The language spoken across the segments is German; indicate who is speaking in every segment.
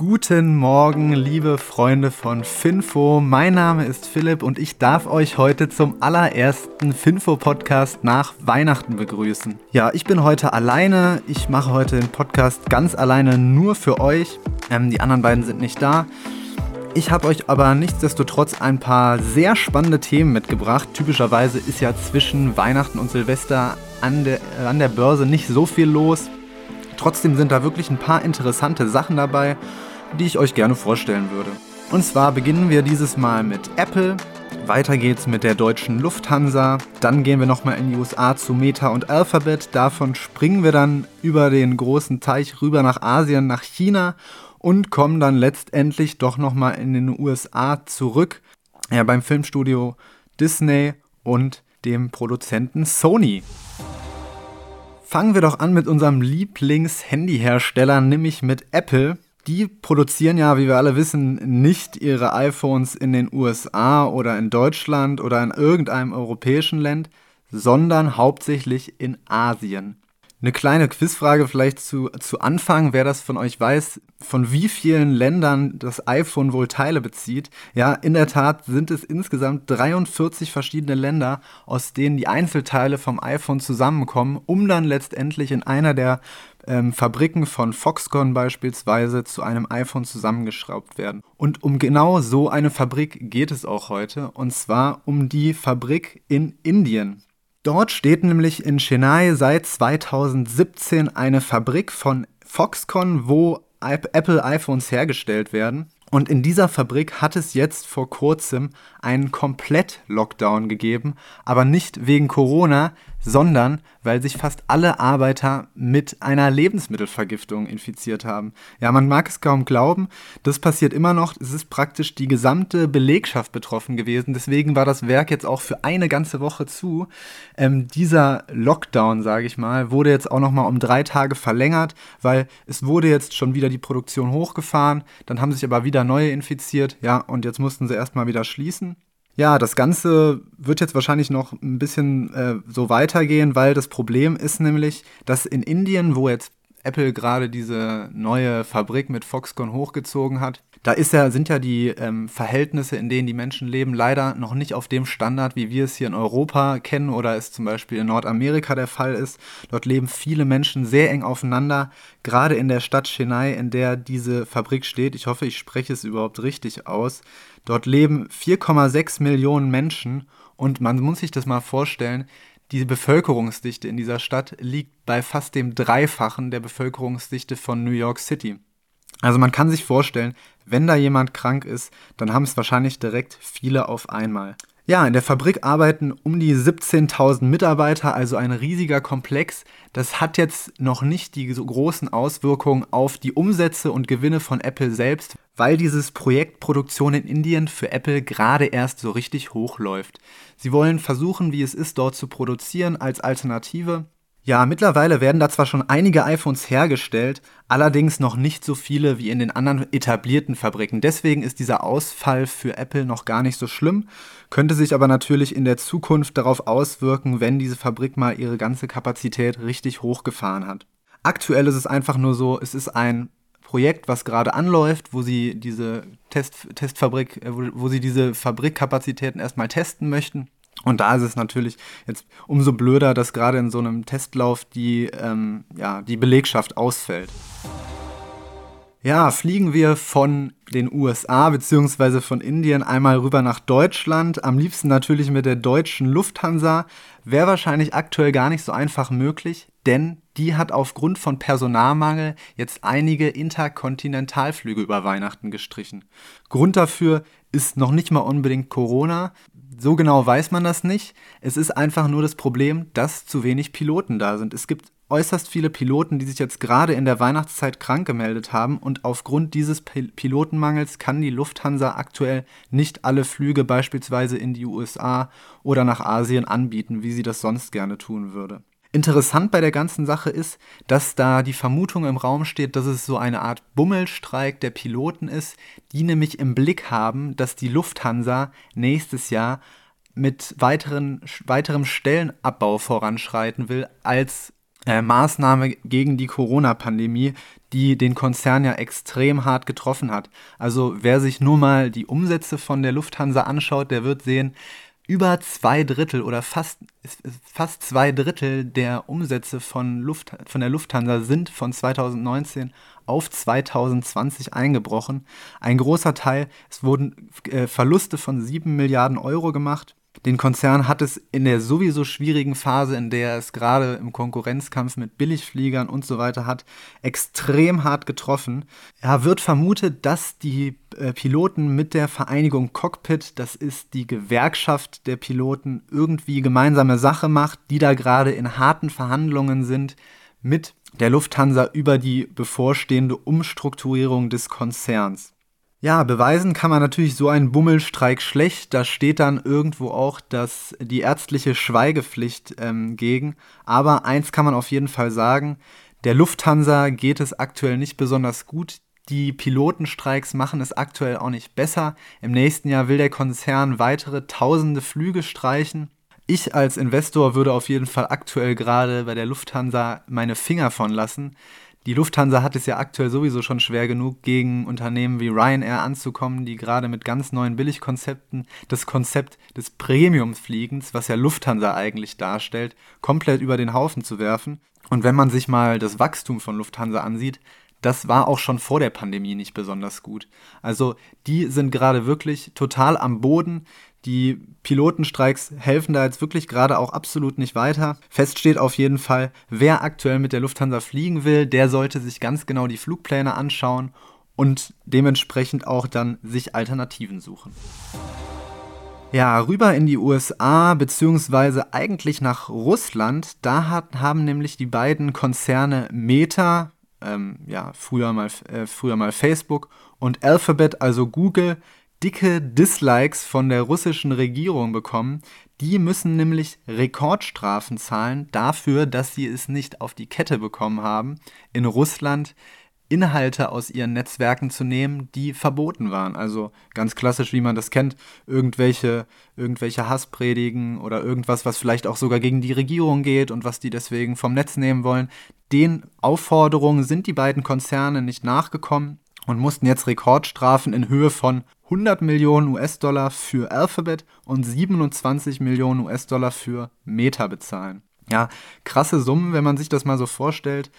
Speaker 1: Guten Morgen, liebe Freunde von Finfo. Mein Name ist Philipp und ich darf euch heute zum allerersten Finfo-Podcast nach Weihnachten begrüßen. Ja, ich bin heute alleine. Ich mache heute den Podcast ganz alleine nur für euch. Ähm, die anderen beiden sind nicht da. Ich habe euch aber nichtsdestotrotz ein paar sehr spannende Themen mitgebracht. Typischerweise ist ja zwischen Weihnachten und Silvester an der, an der Börse nicht so viel los. Trotzdem sind da wirklich ein paar interessante Sachen dabei die ich euch gerne vorstellen würde. Und zwar beginnen wir dieses Mal mit Apple. Weiter geht's mit der deutschen Lufthansa. Dann gehen wir nochmal in die USA zu Meta und Alphabet. Davon springen wir dann über den großen Teich rüber nach Asien, nach China und kommen dann letztendlich doch nochmal in den USA zurück. Ja, beim Filmstudio Disney und dem Produzenten Sony. Fangen wir doch an mit unserem Lieblings-Handyhersteller, nämlich mit Apple die produzieren ja, wie wir alle wissen, nicht ihre iPhones in den USA oder in Deutschland oder in irgendeinem europäischen Land, sondern hauptsächlich in Asien. Eine kleine Quizfrage vielleicht zu, zu Anfang, wer das von euch weiß, von wie vielen Ländern das iPhone wohl Teile bezieht. Ja, in der Tat sind es insgesamt 43 verschiedene Länder, aus denen die Einzelteile vom iPhone zusammenkommen, um dann letztendlich in einer der ähm, Fabriken von Foxconn beispielsweise zu einem iPhone zusammengeschraubt werden. Und um genau so eine Fabrik geht es auch heute, und zwar um die Fabrik in Indien. Dort steht nämlich in Chennai seit 2017 eine Fabrik von Foxconn, wo Apple iPhones hergestellt werden. Und in dieser Fabrik hat es jetzt vor kurzem einen Komplett-Lockdown gegeben, aber nicht wegen Corona, sondern weil sich fast alle Arbeiter mit einer Lebensmittelvergiftung infiziert haben. Ja, man mag es kaum glauben, das passiert immer noch. Es ist praktisch die gesamte Belegschaft betroffen gewesen. Deswegen war das Werk jetzt auch für eine ganze Woche zu. Ähm, dieser Lockdown, sage ich mal, wurde jetzt auch noch mal um drei Tage verlängert, weil es wurde jetzt schon wieder die Produktion hochgefahren. Dann haben sich aber wieder neue infiziert. Ja, und jetzt mussten sie erstmal wieder schließen. Ja, das Ganze wird jetzt wahrscheinlich noch ein bisschen äh, so weitergehen, weil das Problem ist nämlich, dass in Indien, wo jetzt Apple gerade diese neue Fabrik mit Foxconn hochgezogen hat, da ist ja, sind ja die ähm, Verhältnisse, in denen die Menschen leben, leider noch nicht auf dem Standard, wie wir es hier in Europa kennen oder es zum Beispiel in Nordamerika der Fall ist. Dort leben viele Menschen sehr eng aufeinander, gerade in der Stadt Chennai, in der diese Fabrik steht. Ich hoffe, ich spreche es überhaupt richtig aus. Dort leben 4,6 Millionen Menschen und man muss sich das mal vorstellen, die Bevölkerungsdichte in dieser Stadt liegt bei fast dem Dreifachen der Bevölkerungsdichte von New York City. Also man kann sich vorstellen, wenn da jemand krank ist, dann haben es wahrscheinlich direkt viele auf einmal. Ja, in der Fabrik arbeiten um die 17.000 Mitarbeiter, also ein riesiger Komplex. Das hat jetzt noch nicht die so großen Auswirkungen auf die Umsätze und Gewinne von Apple selbst, weil dieses Projekt Produktion in Indien für Apple gerade erst so richtig hochläuft. Sie wollen versuchen, wie es ist, dort zu produzieren als Alternative ja, mittlerweile werden da zwar schon einige iPhones hergestellt, allerdings noch nicht so viele wie in den anderen etablierten Fabriken. Deswegen ist dieser Ausfall für Apple noch gar nicht so schlimm, könnte sich aber natürlich in der Zukunft darauf auswirken, wenn diese Fabrik mal ihre ganze Kapazität richtig hochgefahren hat. Aktuell ist es einfach nur so, es ist ein Projekt, was gerade anläuft, wo sie diese Test, Testfabrik, äh, wo, wo sie diese Fabrikkapazitäten erstmal testen möchten und da ist es natürlich jetzt umso blöder, dass gerade in so einem Testlauf die, ähm, ja, die Belegschaft ausfällt. Ja, fliegen wir von den USA bzw. von Indien einmal rüber nach Deutschland. Am liebsten natürlich mit der deutschen Lufthansa. Wäre wahrscheinlich aktuell gar nicht so einfach möglich, denn die hat aufgrund von Personalmangel jetzt einige Interkontinentalflüge über Weihnachten gestrichen. Grund dafür ist noch nicht mal unbedingt Corona, so genau weiß man das nicht. Es ist einfach nur das Problem, dass zu wenig Piloten da sind. Es gibt äußerst viele Piloten, die sich jetzt gerade in der Weihnachtszeit krank gemeldet haben und aufgrund dieses Pilotenmangels kann die Lufthansa aktuell nicht alle Flüge beispielsweise in die USA oder nach Asien anbieten, wie sie das sonst gerne tun würde. Interessant bei der ganzen Sache ist, dass da die Vermutung im Raum steht, dass es so eine Art Bummelstreik der Piloten ist, die nämlich im Blick haben, dass die Lufthansa nächstes Jahr mit weiteren, weiterem Stellenabbau voranschreiten will, als äh, Maßnahme gegen die Corona-Pandemie, die den Konzern ja extrem hart getroffen hat. Also wer sich nur mal die Umsätze von der Lufthansa anschaut, der wird sehen, über zwei Drittel oder fast, fast zwei Drittel der Umsätze von, Luft, von der Lufthansa sind von 2019 auf 2020 eingebrochen. Ein großer Teil, es wurden äh, Verluste von 7 Milliarden Euro gemacht. Den Konzern hat es in der sowieso schwierigen Phase, in der es gerade im Konkurrenzkampf mit Billigfliegern und so weiter hat, extrem hart getroffen. Ja, wird vermutet, dass die äh, Piloten mit der Vereinigung Cockpit, das ist die Gewerkschaft der Piloten, irgendwie gemeinsame Sache macht, die da gerade in harten Verhandlungen sind mit der Lufthansa über die bevorstehende Umstrukturierung des Konzerns. Ja, beweisen kann man natürlich so einen Bummelstreik schlecht. Da steht dann irgendwo auch das, die ärztliche Schweigepflicht ähm, gegen. Aber eins kann man auf jeden Fall sagen, der Lufthansa geht es aktuell nicht besonders gut. Die Pilotenstreiks machen es aktuell auch nicht besser. Im nächsten Jahr will der Konzern weitere tausende Flüge streichen. Ich als Investor würde auf jeden Fall aktuell gerade bei der Lufthansa meine Finger von lassen die Lufthansa hat es ja aktuell sowieso schon schwer genug, gegen Unternehmen wie Ryanair anzukommen, die gerade mit ganz neuen Billigkonzepten das Konzept des Premiumfliegens, was ja Lufthansa eigentlich darstellt, komplett über den Haufen zu werfen. Und wenn man sich mal das Wachstum von Lufthansa ansieht, das war auch schon vor der Pandemie nicht besonders gut. Also die sind gerade wirklich total am Boden. Die Pilotenstreiks helfen da jetzt wirklich gerade auch absolut nicht weiter. Fest steht auf jeden Fall, wer aktuell mit der Lufthansa fliegen will, der sollte sich ganz genau die Flugpläne anschauen und dementsprechend auch dann sich Alternativen suchen. Ja, rüber in die USA, beziehungsweise eigentlich nach Russland. Da hat, haben nämlich die beiden Konzerne Meta, ähm, ja, früher mal, äh, früher mal Facebook, und Alphabet, also Google, dicke Dislikes von der russischen Regierung bekommen. Die müssen nämlich Rekordstrafen zahlen dafür, dass sie es nicht auf die Kette bekommen haben, in Russland Inhalte aus ihren Netzwerken zu nehmen, die verboten waren. Also ganz klassisch, wie man das kennt, irgendwelche, irgendwelche Hasspredigen oder irgendwas, was vielleicht auch sogar gegen die Regierung geht und was die deswegen vom Netz nehmen wollen. Den Aufforderungen sind die beiden Konzerne nicht nachgekommen und mussten jetzt Rekordstrafen in Höhe von 100 Millionen US-Dollar für Alphabet und 27 Millionen US-Dollar für Meta bezahlen. Ja, krasse Summen, wenn man sich das mal so vorstellt.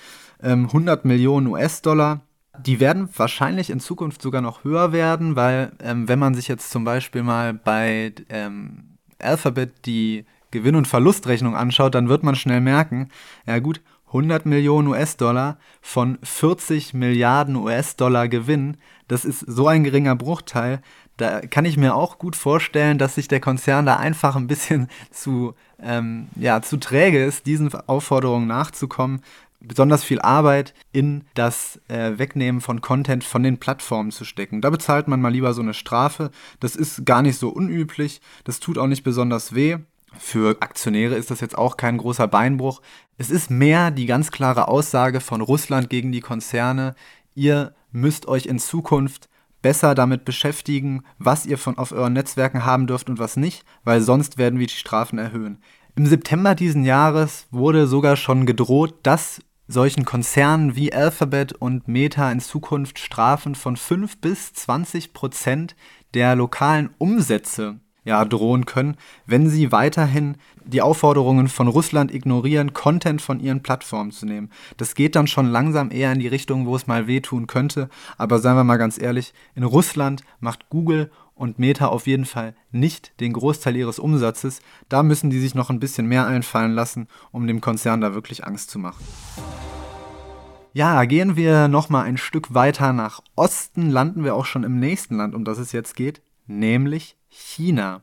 Speaker 1: Ähm, 100 Millionen US-Dollar. Die werden wahrscheinlich in Zukunft sogar noch höher werden, weil ähm, wenn man sich jetzt zum Beispiel mal bei ähm, Alphabet die Gewinn- und Verlustrechnung anschaut, dann wird man schnell merken, ja gut, 100 Millionen US-Dollar von 40 Milliarden US-Dollar Gewinn, das ist so ein geringer Bruchteil. Da kann ich mir auch gut vorstellen, dass sich der Konzern da einfach ein bisschen zu, ähm, ja, zu träge ist, diesen Aufforderungen nachzukommen, besonders viel Arbeit in das äh, Wegnehmen von Content von den Plattformen zu stecken. Da bezahlt man mal lieber so eine Strafe. Das ist gar nicht so unüblich. Das tut auch nicht besonders weh. Für Aktionäre ist das jetzt auch kein großer Beinbruch. Es ist mehr die ganz klare Aussage von Russland gegen die Konzerne, ihr müsst euch in Zukunft besser damit beschäftigen, was ihr von auf euren Netzwerken haben dürft und was nicht, weil sonst werden wir die Strafen erhöhen. Im September diesen Jahres wurde sogar schon gedroht, dass solchen Konzernen wie Alphabet und Meta in Zukunft Strafen von 5 bis 20 Prozent der lokalen Umsätze ja, drohen können, wenn sie weiterhin die Aufforderungen von Russland ignorieren, Content von ihren Plattformen zu nehmen. Das geht dann schon langsam eher in die Richtung, wo es mal wehtun könnte. Aber seien wir mal ganz ehrlich, in Russland macht Google und Meta auf jeden Fall nicht den Großteil ihres Umsatzes. Da müssen die sich noch ein bisschen mehr einfallen lassen, um dem Konzern da wirklich Angst zu machen. Ja, gehen wir nochmal ein Stück weiter nach Osten, landen wir auch schon im nächsten Land, um das es jetzt geht, nämlich China.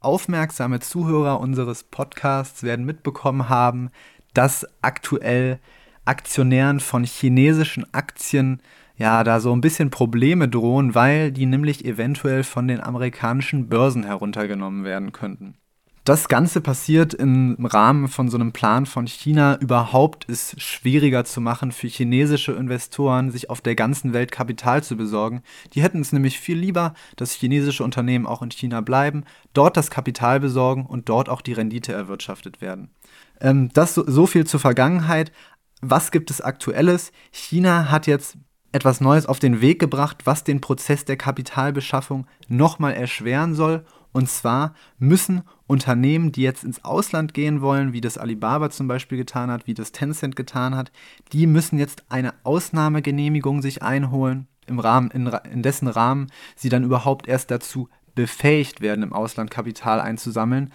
Speaker 1: Aufmerksame Zuhörer unseres Podcasts werden mitbekommen haben, dass aktuell Aktionären von chinesischen Aktien ja da so ein bisschen Probleme drohen, weil die nämlich eventuell von den amerikanischen Börsen heruntergenommen werden könnten. Das Ganze passiert im Rahmen von so einem Plan von China. Überhaupt ist schwieriger zu machen für chinesische Investoren, sich auf der ganzen Welt Kapital zu besorgen. Die hätten es nämlich viel lieber, dass chinesische Unternehmen auch in China bleiben, dort das Kapital besorgen und dort auch die Rendite erwirtschaftet werden. Ähm, das so, so viel zur Vergangenheit. Was gibt es aktuelles? China hat jetzt etwas Neues auf den Weg gebracht, was den Prozess der Kapitalbeschaffung nochmal erschweren soll. Und zwar müssen Unternehmen, die jetzt ins Ausland gehen wollen, wie das Alibaba zum Beispiel getan hat, wie das Tencent getan hat, die müssen jetzt eine Ausnahmegenehmigung sich einholen, im Rahmen, in, in dessen Rahmen sie dann überhaupt erst dazu befähigt werden, im Ausland Kapital einzusammeln.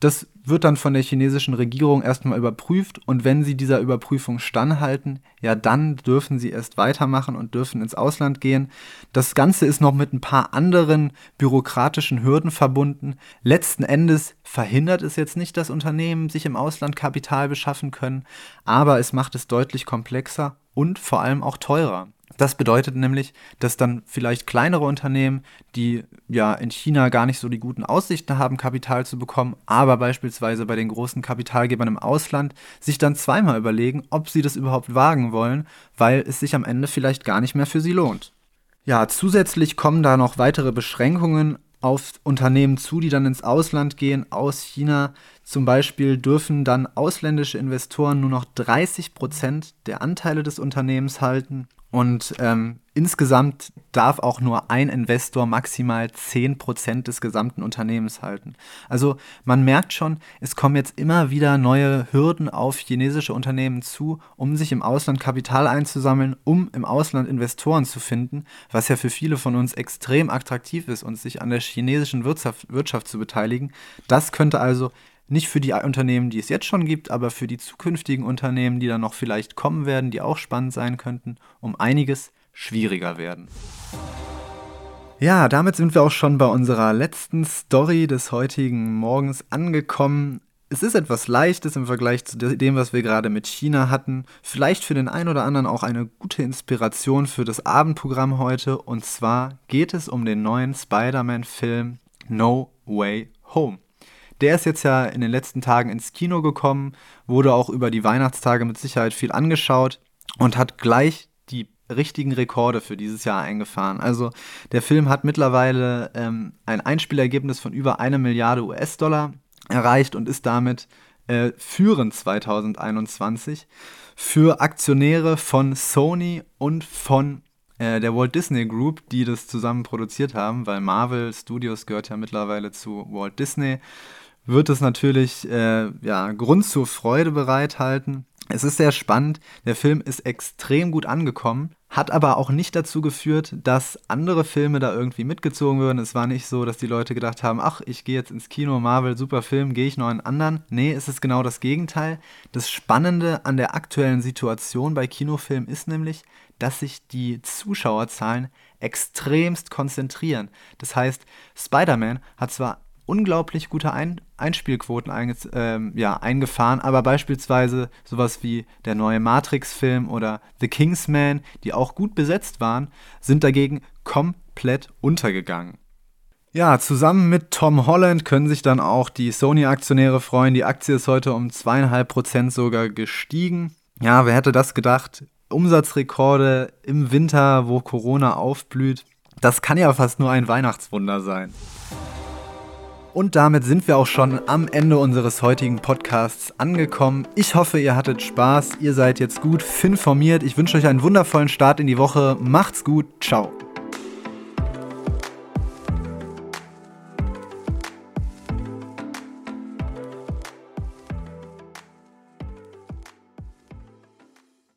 Speaker 1: Das wird dann von der chinesischen Regierung erstmal überprüft und wenn sie dieser Überprüfung standhalten, ja, dann dürfen sie erst weitermachen und dürfen ins Ausland gehen. Das Ganze ist noch mit ein paar anderen bürokratischen Hürden verbunden. Letzten Endes verhindert es jetzt nicht, dass Unternehmen sich im Ausland Kapital beschaffen können, aber es macht es deutlich komplexer und vor allem auch teurer. Das bedeutet nämlich, dass dann vielleicht kleinere Unternehmen, die ja in China gar nicht so die guten Aussichten haben, Kapital zu bekommen, aber beispielsweise bei den großen Kapitalgebern im Ausland, sich dann zweimal überlegen, ob sie das überhaupt wagen wollen, weil es sich am Ende vielleicht gar nicht mehr für sie lohnt. Ja, zusätzlich kommen da noch weitere Beschränkungen auf Unternehmen zu, die dann ins Ausland gehen aus China. Zum Beispiel dürfen dann ausländische Investoren nur noch 30 Prozent der Anteile des Unternehmens halten und ähm, insgesamt darf auch nur ein Investor maximal 10% des gesamten Unternehmens halten. Also man merkt schon, es kommen jetzt immer wieder neue Hürden auf chinesische Unternehmen zu, um sich im Ausland Kapital einzusammeln, um im Ausland Investoren zu finden, was ja für viele von uns extrem attraktiv ist und sich an der chinesischen Wirtschaft, Wirtschaft zu beteiligen. Das könnte also nicht für die Unternehmen, die es jetzt schon gibt, aber für die zukünftigen Unternehmen, die dann noch vielleicht kommen werden, die auch spannend sein könnten, um einiges schwieriger werden. Ja, damit sind wir auch schon bei unserer letzten Story des heutigen Morgens angekommen. Es ist etwas Leichtes im Vergleich zu dem, was wir gerade mit China hatten. Vielleicht für den einen oder anderen auch eine gute Inspiration für das Abendprogramm heute. Und zwar geht es um den neuen Spider-Man-Film No Way Home. Der ist jetzt ja in den letzten Tagen ins Kino gekommen, wurde auch über die Weihnachtstage mit Sicherheit viel angeschaut und hat gleich die richtigen Rekorde für dieses Jahr eingefahren. Also der Film hat mittlerweile ähm, ein Einspielergebnis von über eine Milliarde US-Dollar erreicht und ist damit äh, führend 2021 für Aktionäre von Sony und von äh, der Walt Disney Group, die das zusammen produziert haben, weil Marvel Studios gehört ja mittlerweile zu Walt Disney wird es natürlich äh, ja, Grund zur Freude bereithalten. Es ist sehr spannend. Der Film ist extrem gut angekommen, hat aber auch nicht dazu geführt, dass andere Filme da irgendwie mitgezogen würden. Es war nicht so, dass die Leute gedacht haben, ach, ich gehe jetzt ins Kino, Marvel, super Film, gehe ich noch einen anderen. Nee, es ist genau das Gegenteil. Das Spannende an der aktuellen Situation bei Kinofilmen ist nämlich, dass sich die Zuschauerzahlen extremst konzentrieren. Das heißt, Spider-Man hat zwar unglaublich gute Ein Einspielquoten ein, ähm, ja, eingefahren, aber beispielsweise sowas wie der neue Matrix-Film oder The Kingsman, die auch gut besetzt waren, sind dagegen komplett untergegangen. Ja, zusammen mit Tom Holland können sich dann auch die Sony-Aktionäre freuen. Die Aktie ist heute um zweieinhalb Prozent sogar gestiegen. Ja, wer hätte das gedacht? Umsatzrekorde im Winter, wo Corona aufblüht. Das kann ja fast nur ein Weihnachtswunder sein. Und damit sind wir auch schon am Ende unseres heutigen Podcasts angekommen. Ich hoffe, ihr hattet Spaß, ihr seid jetzt gut informiert. Ich wünsche euch einen wundervollen Start in die Woche. Macht's gut, ciao.